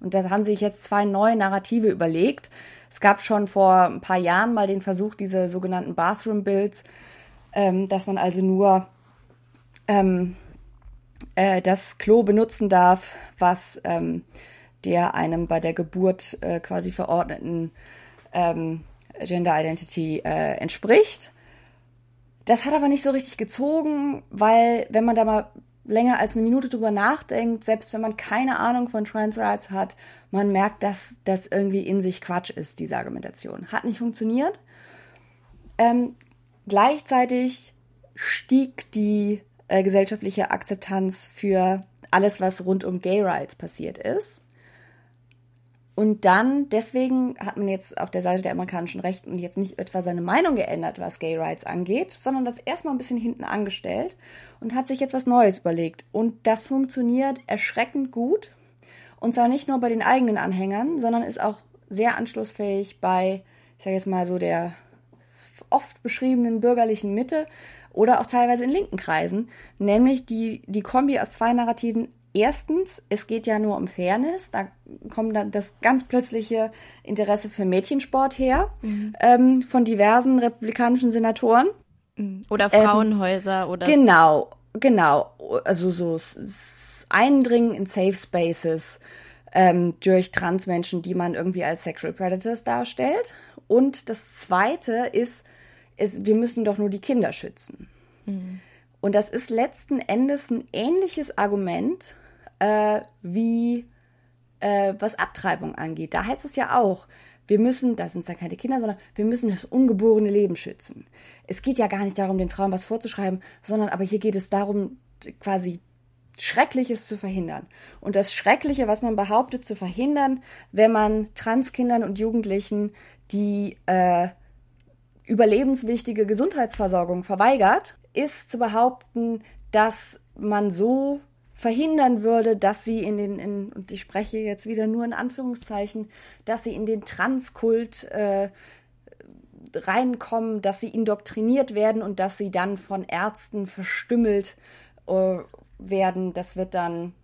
und da haben sich jetzt zwei neue Narrative überlegt. Es gab schon vor ein paar Jahren mal den Versuch, diese sogenannten Bathroom Bills, ähm, dass man also nur ähm, äh, das Klo benutzen darf, was ähm, der einem bei der Geburt äh, quasi verordneten ähm, Gender Identity äh, entspricht. Das hat aber nicht so richtig gezogen, weil wenn man da mal länger als eine Minute drüber nachdenkt, selbst wenn man keine Ahnung von Trans Rights hat, man merkt, dass das irgendwie in sich Quatsch ist, diese Argumentation. Hat nicht funktioniert. Ähm, gleichzeitig stieg die äh, gesellschaftliche Akzeptanz für alles, was rund um Gay Rights passiert ist. Und dann, deswegen hat man jetzt auf der Seite der amerikanischen Rechten jetzt nicht etwa seine Meinung geändert, was Gay Rights angeht, sondern das erstmal ein bisschen hinten angestellt und hat sich jetzt was Neues überlegt. Und das funktioniert erschreckend gut. Und zwar nicht nur bei den eigenen Anhängern, sondern ist auch sehr anschlussfähig bei, ich sage jetzt mal so, der oft beschriebenen bürgerlichen Mitte oder auch teilweise in linken Kreisen, nämlich die, die Kombi aus zwei Narrativen. Erstens, es geht ja nur um Fairness, da kommt dann das ganz plötzliche Interesse für Mädchensport her mhm. ähm, von diversen republikanischen Senatoren. Mhm. Oder Frauenhäuser ähm, oder. Genau, genau. Also so Eindringen in Safe Spaces ähm, durch Transmenschen, die man irgendwie als Sexual Predators darstellt. Und das Zweite ist, ist wir müssen doch nur die Kinder schützen. Mhm. Und das ist letzten Endes ein ähnliches Argument äh, wie äh, was Abtreibung angeht. Da heißt es ja auch, wir müssen, das sind ja keine Kinder, sondern wir müssen das ungeborene Leben schützen. Es geht ja gar nicht darum, den Frauen was vorzuschreiben, sondern aber hier geht es darum, quasi Schreckliches zu verhindern. Und das Schreckliche, was man behauptet, zu verhindern, wenn man Transkindern und Jugendlichen die äh, überlebenswichtige Gesundheitsversorgung verweigert, ist zu behaupten, dass man so verhindern würde, dass sie in den, in, und ich spreche jetzt wieder nur in Anführungszeichen, dass sie in den Transkult äh, reinkommen, dass sie indoktriniert werden und dass sie dann von Ärzten verstümmelt äh, werden. Das wird dann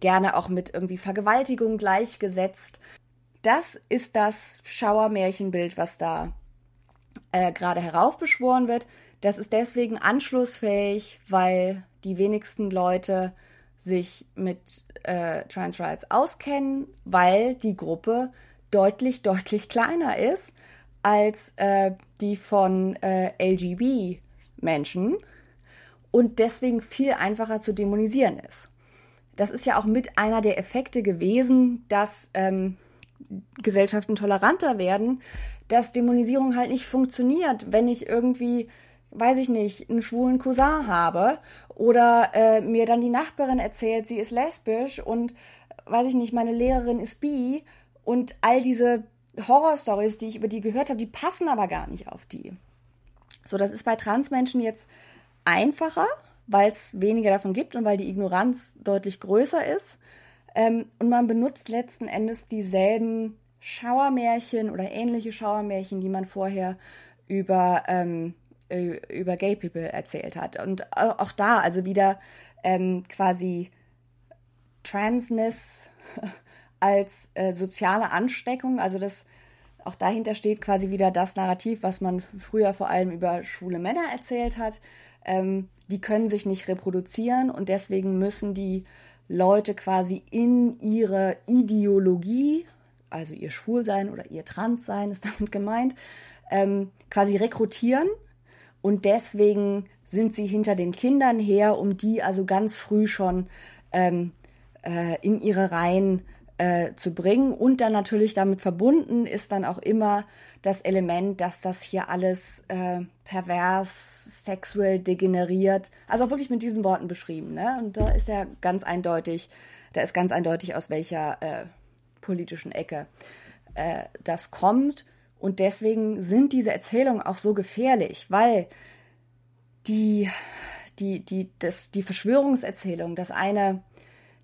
gerne auch mit irgendwie Vergewaltigung gleichgesetzt. Das ist das Schauermärchenbild, was da äh, gerade heraufbeschworen wird. Das ist deswegen anschlussfähig, weil die wenigsten Leute sich mit äh, Trans Rights auskennen, weil die Gruppe deutlich, deutlich kleiner ist als äh, die von äh, LGB-Menschen und deswegen viel einfacher zu dämonisieren ist. Das ist ja auch mit einer der Effekte gewesen, dass ähm, Gesellschaften toleranter werden, dass Dämonisierung halt nicht funktioniert, wenn ich irgendwie, weiß ich nicht, einen schwulen Cousin habe oder äh, mir dann die Nachbarin erzählt, sie ist lesbisch und weiß ich nicht, meine Lehrerin ist bi und all diese Horrorstories, die ich über die gehört habe, die passen aber gar nicht auf die. So, das ist bei Transmenschen jetzt einfacher, weil es weniger davon gibt und weil die Ignoranz deutlich größer ist. Ähm, und man benutzt letzten Endes dieselben Schauermärchen oder ähnliche Schauermärchen, die man vorher über, ähm, über Gay People erzählt hat. Und auch da, also wieder ähm, quasi Transness als äh, soziale Ansteckung, also das auch dahinter steht quasi wieder das Narrativ, was man früher vor allem über schwule Männer erzählt hat. Ähm, die können sich nicht reproduzieren und deswegen müssen die Leute quasi in ihre Ideologie, also ihr Schwulsein oder ihr Transsein ist damit gemeint, ähm, quasi rekrutieren und deswegen sind sie hinter den Kindern her, um die also ganz früh schon ähm, äh, in ihre Reihen äh, zu bringen. Und dann natürlich damit verbunden ist dann auch immer das Element, dass das hier alles äh, pervers, sexuell degeneriert, also auch wirklich mit diesen Worten beschrieben. Ne? Und da ist ja ganz eindeutig, da ist ganz eindeutig, aus welcher äh, politischen Ecke äh, das kommt. Und deswegen sind diese Erzählungen auch so gefährlich, weil die, die, die, das, die Verschwörungserzählung, dass eine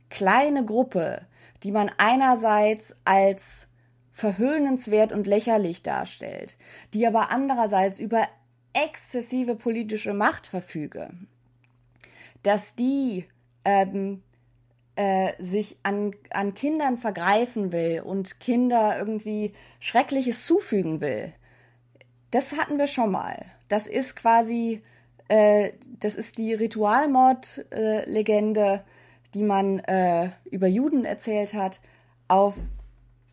kleine Gruppe, die man einerseits als verhöhnenswert und lächerlich darstellt, die aber andererseits über exzessive politische Macht verfüge, dass die ähm, äh, sich an, an Kindern vergreifen will und Kinder irgendwie Schreckliches zufügen will. Das hatten wir schon mal. Das ist quasi, äh, das ist die Ritualmord-Legende, äh, die man äh, über Juden erzählt hat, auf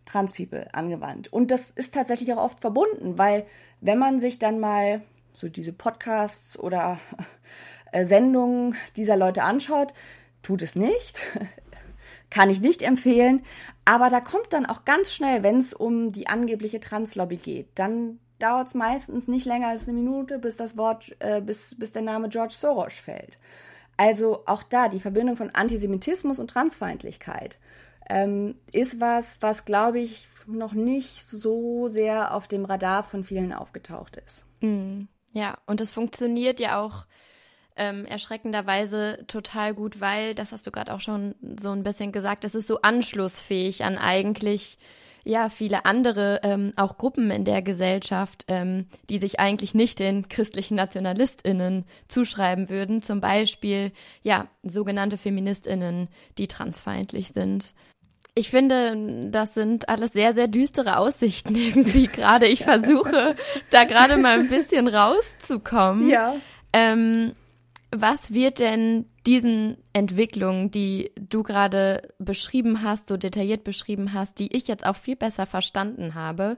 Transpeople angewandt. Und das ist tatsächlich auch oft verbunden, weil wenn man sich dann mal so diese Podcasts oder äh, Sendungen dieser Leute anschaut, tut es nicht. Kann ich nicht empfehlen. Aber da kommt dann auch ganz schnell, wenn es um die angebliche Translobby geht, dann dauert es meistens nicht länger als eine Minute, bis das Wort, äh, bis, bis der Name George Soros fällt. Also auch da die Verbindung von Antisemitismus und Transfeindlichkeit ähm, ist was, was, glaube ich, noch nicht so sehr auf dem Radar von vielen aufgetaucht ist. Mm, ja, und es funktioniert ja auch ähm, erschreckenderweise total gut, weil, das hast du gerade auch schon so ein bisschen gesagt, es ist so anschlussfähig an eigentlich ja viele andere ähm, auch Gruppen in der Gesellschaft, ähm, die sich eigentlich nicht den christlichen NationalistInnen zuschreiben würden, zum Beispiel ja sogenannte FeministInnen, die transfeindlich sind. Ich finde, das sind alles sehr, sehr düstere Aussichten irgendwie gerade. Ich versuche da gerade mal ein bisschen rauszukommen. Ja. Ähm, was wird denn diesen Entwicklungen, die du gerade beschrieben hast, so detailliert beschrieben hast, die ich jetzt auch viel besser verstanden habe,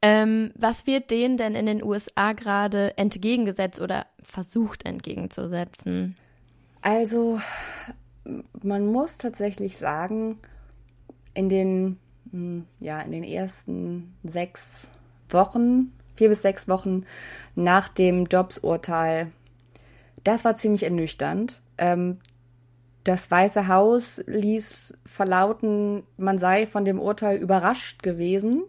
ähm, was wird denen denn in den USA gerade entgegengesetzt oder versucht entgegenzusetzen? Also, man muss tatsächlich sagen, in den, hm, ja, in den ersten sechs Wochen, vier bis sechs Wochen nach dem Dobbs-Urteil, das war ziemlich ernüchternd. Ähm, das Weiße Haus ließ verlauten, man sei von dem Urteil überrascht gewesen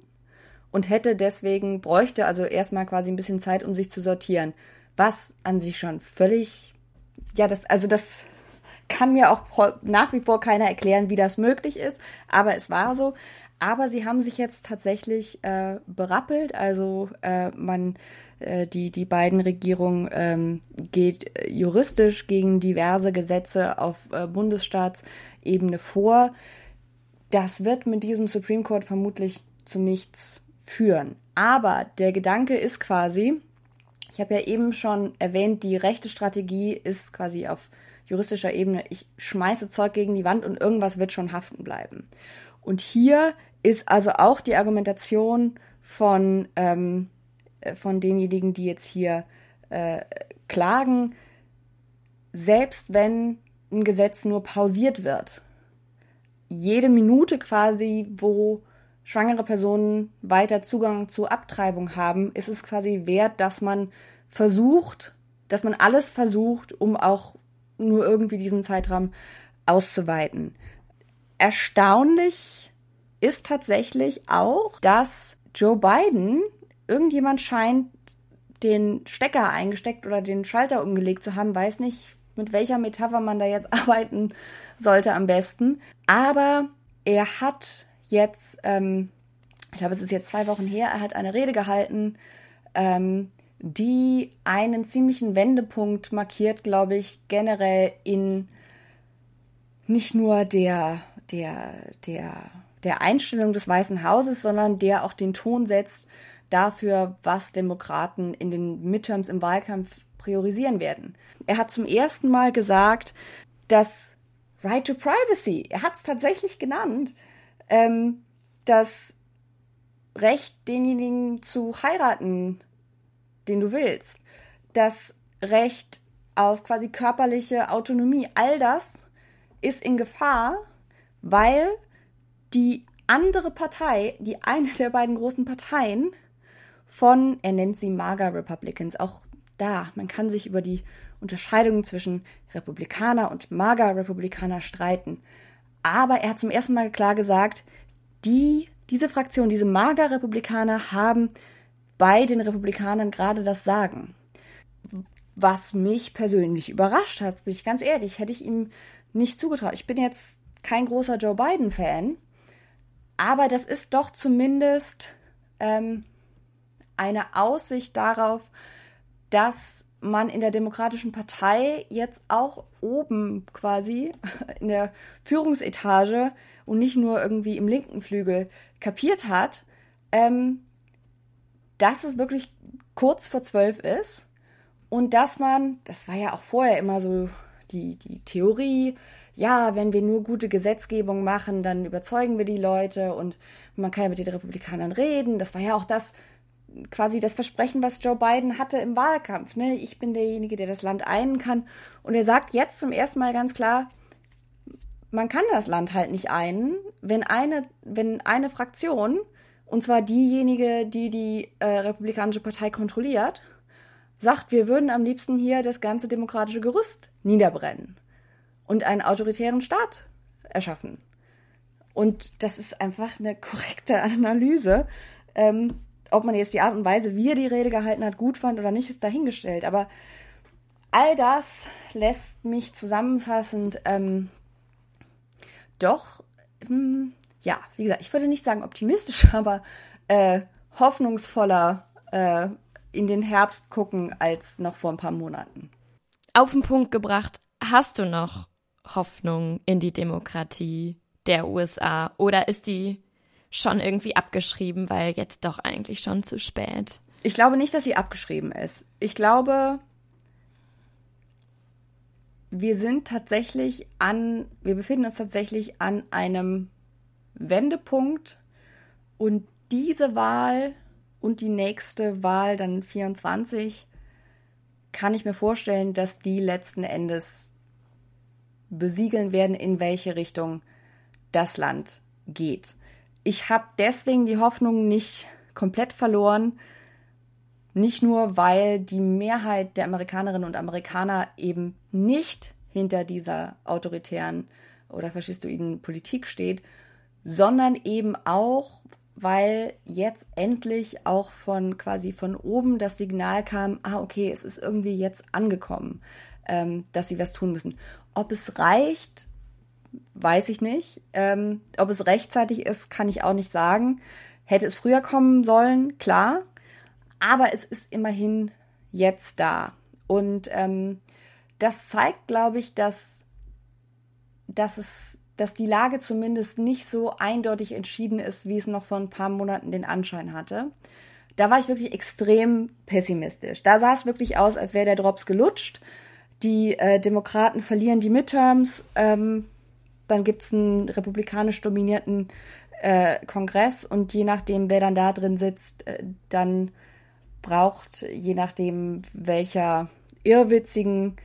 und hätte deswegen, bräuchte also erstmal quasi ein bisschen Zeit, um sich zu sortieren. Was an sich schon völlig, ja, das, also das kann mir auch nach wie vor keiner erklären, wie das möglich ist, aber es war so. Aber sie haben sich jetzt tatsächlich äh, berappelt, also äh, man äh, die, die beiden Regierungen ähm, geht juristisch gegen diverse Gesetze auf äh, Bundesstaatsebene vor. Das wird mit diesem Supreme Court vermutlich zu nichts führen. Aber der Gedanke ist quasi, ich habe ja eben schon erwähnt, die rechte Strategie ist quasi auf juristischer Ebene, ich schmeiße Zeug gegen die Wand und irgendwas wird schon haften bleiben. Und hier ist also auch die Argumentation von ähm, äh, von denjenigen, die jetzt hier äh, klagen, selbst wenn ein Gesetz nur pausiert wird, jede Minute quasi, wo schwangere Personen weiter Zugang zu Abtreibung haben, ist es quasi wert, dass man versucht, dass man alles versucht, um auch nur irgendwie diesen Zeitraum auszuweiten. Erstaunlich ist tatsächlich auch, dass Joe Biden irgendjemand scheint den Stecker eingesteckt oder den Schalter umgelegt zu haben, weiß nicht, mit welcher Metapher man da jetzt arbeiten sollte am besten. Aber er hat jetzt, ähm, ich glaube, es ist jetzt zwei Wochen her, er hat eine Rede gehalten, ähm, die einen ziemlichen Wendepunkt markiert, glaube ich, generell in nicht nur der, der, der, der Einstellung des Weißen Hauses, sondern der auch den Ton setzt dafür, was Demokraten in den Midterms im Wahlkampf priorisieren werden. Er hat zum ersten Mal gesagt, dass Right to Privacy, er hat es tatsächlich genannt, ähm, das Recht, denjenigen zu heiraten, den du willst, das Recht auf quasi körperliche Autonomie, all das ist in Gefahr, weil die andere Partei, die eine der beiden großen Parteien, von, er nennt sie MAGA Republicans. Auch da, man kann sich über die Unterscheidungen zwischen Republikaner und MAGA Republikaner streiten. Aber er hat zum ersten Mal klar gesagt, die, diese Fraktion, diese MAGA Republikaner haben bei den Republikanern gerade das Sagen. Was mich persönlich überrascht hat, bin ich ganz ehrlich, hätte ich ihm nicht zugetraut. Ich bin jetzt kein großer Joe Biden-Fan, aber das ist doch zumindest ähm, eine Aussicht darauf, dass man in der Demokratischen Partei jetzt auch oben quasi in der Führungsetage und nicht nur irgendwie im linken Flügel kapiert hat, ähm, dass es wirklich kurz vor zwölf ist und dass man, das war ja auch vorher immer so die, die Theorie, ja, wenn wir nur gute Gesetzgebung machen, dann überzeugen wir die Leute und man kann ja mit den Republikanern reden. Das war ja auch das, quasi das Versprechen, was Joe Biden hatte im Wahlkampf. Ne? Ich bin derjenige, der das Land einen kann. Und er sagt jetzt zum ersten Mal ganz klar, man kann das Land halt nicht einen, wenn eine, wenn eine Fraktion, und zwar diejenige, die die äh, Republikanische Partei kontrolliert, sagt, wir würden am liebsten hier das ganze demokratische Gerüst niederbrennen und einen autoritären Staat erschaffen. Und das ist einfach eine korrekte Analyse. Ähm, ob man jetzt die Art und Weise, wie er die Rede gehalten hat, gut fand oder nicht, ist dahingestellt. Aber all das lässt mich zusammenfassend ähm, doch, ähm, ja, wie gesagt, ich würde nicht sagen optimistisch, aber äh, hoffnungsvoller äh, in den Herbst gucken als noch vor ein paar Monaten. Auf den Punkt gebracht, hast du noch Hoffnung in die Demokratie der USA oder ist die schon irgendwie abgeschrieben, weil jetzt doch eigentlich schon zu spät. Ich glaube nicht, dass sie abgeschrieben ist. Ich glaube, wir sind tatsächlich an, wir befinden uns tatsächlich an einem Wendepunkt und diese Wahl und die nächste Wahl, dann 24, kann ich mir vorstellen, dass die letzten Endes besiegeln werden, in welche Richtung das Land geht ich habe deswegen die Hoffnung nicht komplett verloren. Nicht nur, weil die Mehrheit der Amerikanerinnen und Amerikaner eben nicht hinter dieser autoritären oder faschistoiden Politik steht, sondern eben auch, weil jetzt endlich auch von quasi von oben das Signal kam, ah, okay, es ist irgendwie jetzt angekommen, ähm, dass sie was tun müssen. Ob es reicht, weiß ich nicht. Ähm, ob es rechtzeitig ist, kann ich auch nicht sagen. Hätte es früher kommen sollen, klar. Aber es ist immerhin jetzt da. Und ähm, das zeigt, glaube ich, dass, dass es dass die Lage zumindest nicht so eindeutig entschieden ist, wie es noch vor ein paar Monaten den Anschein hatte. Da war ich wirklich extrem pessimistisch. Da sah es wirklich aus, als wäre der Drops gelutscht. Die äh, Demokraten verlieren die Midterms. Ähm, dann gibt es einen republikanisch dominierten äh, Kongress und je nachdem, wer dann da drin sitzt, äh, dann braucht, je nachdem, welcher irrwitzigen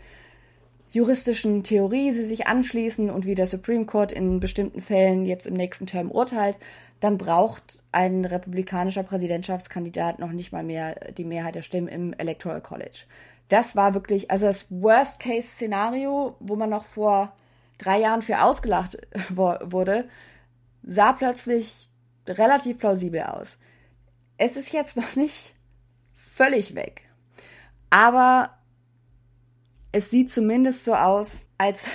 juristischen Theorie sie sich anschließen und wie der Supreme Court in bestimmten Fällen jetzt im nächsten Term urteilt, dann braucht ein republikanischer Präsidentschaftskandidat noch nicht mal mehr die Mehrheit der Stimmen im Electoral College. Das war wirklich, also das Worst-Case-Szenario, wo man noch vor drei Jahren für ausgelacht wurde, sah plötzlich relativ plausibel aus. Es ist jetzt noch nicht völlig weg. Aber es sieht zumindest so aus, als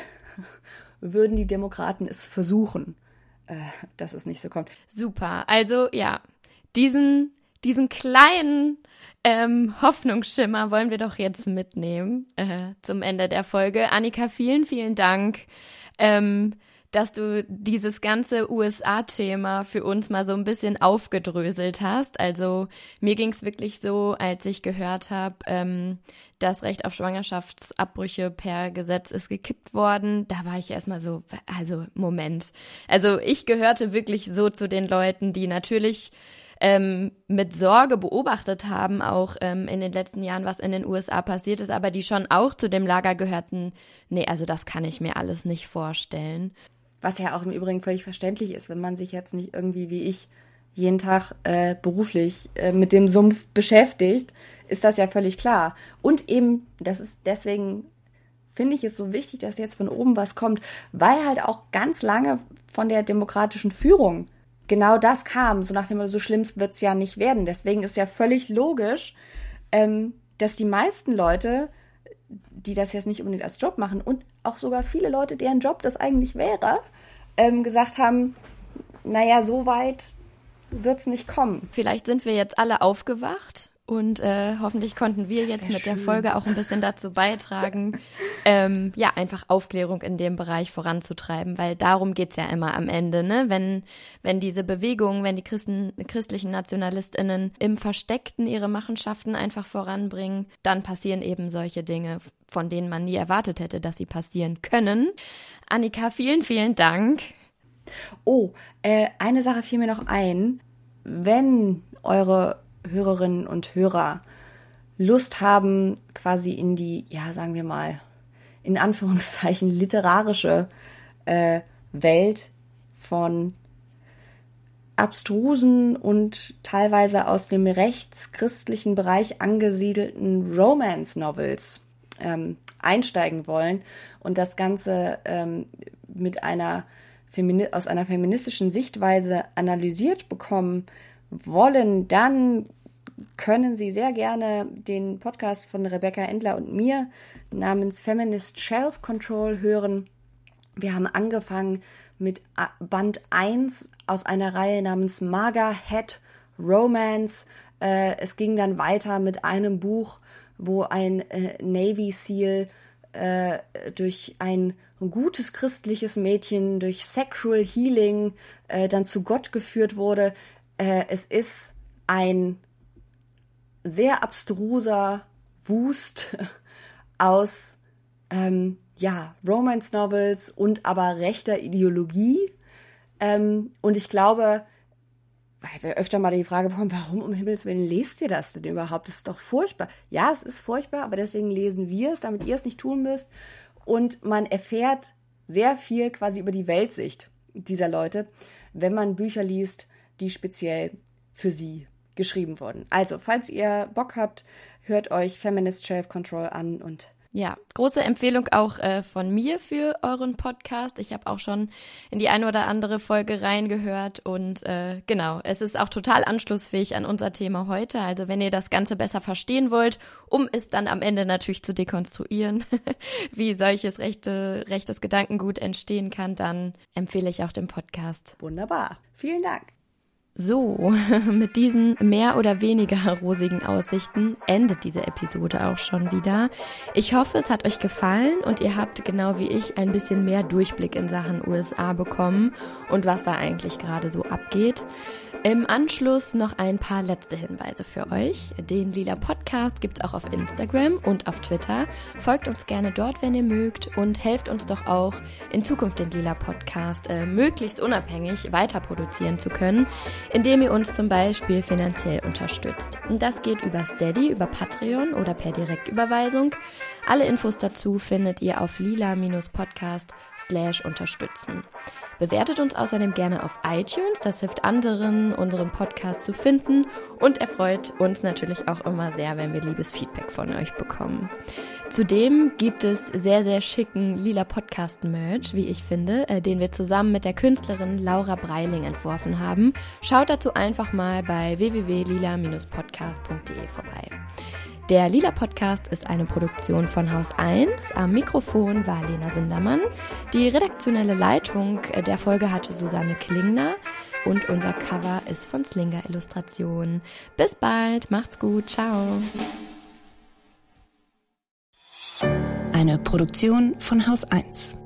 würden die Demokraten es versuchen, äh, dass es nicht so kommt. Super. Also ja, diesen, diesen kleinen ähm, Hoffnungsschimmer wollen wir doch jetzt mitnehmen äh, zum Ende der Folge. Annika, vielen, vielen Dank. Ähm, dass du dieses ganze USA-Thema für uns mal so ein bisschen aufgedröselt hast. Also mir ging es wirklich so, als ich gehört habe, ähm, das Recht auf Schwangerschaftsabbrüche per Gesetz ist gekippt worden. Da war ich erstmal so, also Moment. Also ich gehörte wirklich so zu den Leuten, die natürlich ähm, mit Sorge beobachtet haben, auch ähm, in den letzten Jahren, was in den USA passiert ist, aber die schon auch zu dem Lager gehörten, nee, also das kann ich mir alles nicht vorstellen. Was ja auch im Übrigen völlig verständlich ist, wenn man sich jetzt nicht irgendwie wie ich jeden Tag äh, beruflich äh, mit dem Sumpf beschäftigt, ist das ja völlig klar. Und eben, das ist deswegen finde ich es so wichtig, dass jetzt von oben was kommt, weil halt auch ganz lange von der demokratischen Führung genau das kam, so nach dem so schlimm wird es ja nicht werden. Deswegen ist ja völlig logisch, ähm, dass die meisten Leute, die das jetzt nicht unbedingt als Job machen und auch sogar viele Leute, deren Job das eigentlich wäre, ähm, gesagt haben, naja, so weit wird es nicht kommen. Vielleicht sind wir jetzt alle aufgewacht und äh, hoffentlich konnten wir jetzt mit schön. der Folge auch ein bisschen dazu beitragen, ähm, ja, einfach Aufklärung in dem Bereich voranzutreiben, weil darum geht's ja immer am Ende, ne? Wenn, wenn diese Bewegung, wenn die Christen, christlichen NationalistInnen im Versteckten ihre Machenschaften einfach voranbringen, dann passieren eben solche Dinge, von denen man nie erwartet hätte, dass sie passieren können. Annika, vielen, vielen Dank. Oh, äh, eine Sache fiel mir noch ein. Wenn eure Hörerinnen und Hörer Lust haben, quasi in die, ja, sagen wir mal, in Anführungszeichen literarische äh, Welt von abstrusen und teilweise aus dem rechtschristlichen Bereich angesiedelten Romance-Novels ähm, einsteigen wollen und das Ganze ähm, mit einer aus einer feministischen Sichtweise analysiert bekommen wollen, dann können Sie sehr gerne den Podcast von Rebecca Endler und mir namens Feminist Shelf Control hören. Wir haben angefangen mit Band 1 aus einer Reihe namens Maga Head Romance. Äh, es ging dann weiter mit einem Buch, wo ein äh, Navy SEAL äh, durch ein gutes christliches Mädchen, durch Sexual Healing dann zu Gott geführt wurde. es ist ein sehr abstruser Wust aus ähm, ja, Romance-Novels und aber rechter Ideologie. Ähm, und ich glaube, weil wir öfter mal die Frage bekommen, warum um Himmels Willen lest ihr das denn überhaupt? Das ist doch furchtbar. Ja, es ist furchtbar, aber deswegen lesen wir es, damit ihr es nicht tun müsst. Und man erfährt sehr viel quasi über die Weltsicht dieser Leute, wenn man Bücher liest, die speziell für sie geschrieben wurden. Also, falls ihr Bock habt, hört euch Feminist Self Control an und Ja, große Empfehlung auch äh, von mir für euren Podcast. Ich habe auch schon in die eine oder andere Folge reingehört und äh, genau, es ist auch total anschlussfähig an unser Thema heute. Also wenn ihr das Ganze besser verstehen wollt, um es dann am Ende natürlich zu dekonstruieren, wie solches rechte, rechtes Gedankengut entstehen kann, dann empfehle ich auch den Podcast. Wunderbar. Vielen Dank. So, mit diesen mehr oder weniger rosigen Aussichten endet diese Episode auch schon wieder. Ich hoffe, es hat euch gefallen und ihr habt genau wie ich ein bisschen mehr Durchblick in Sachen USA bekommen und was da eigentlich gerade so abgeht. Im Anschluss noch ein paar letzte Hinweise für euch. Den Lila Podcast gibt's auch auf Instagram und auf Twitter. Folgt uns gerne dort, wenn ihr mögt und helft uns doch auch in Zukunft den Lila Podcast äh, möglichst unabhängig weiter produzieren zu können, indem ihr uns zum Beispiel finanziell unterstützt. Das geht über Steady, über Patreon oder per Direktüberweisung. Alle Infos dazu findet ihr auf lila-podcast slash unterstützen. Bewertet uns außerdem gerne auf iTunes, das hilft anderen, unseren Podcast zu finden und erfreut uns natürlich auch immer sehr, wenn wir liebes Feedback von euch bekommen. Zudem gibt es sehr, sehr schicken lila Podcast-Merch, wie ich finde, äh, den wir zusammen mit der Künstlerin Laura Breiling entworfen haben. Schaut dazu einfach mal bei www.lila-podcast.de vorbei. Der Lila Podcast ist eine Produktion von Haus 1. Am Mikrofon war Lena Sindermann. Die redaktionelle Leitung der Folge hatte Susanne Klingner. Und unser Cover ist von Slinger Illustration. Bis bald, macht's gut, ciao. Eine Produktion von Haus 1.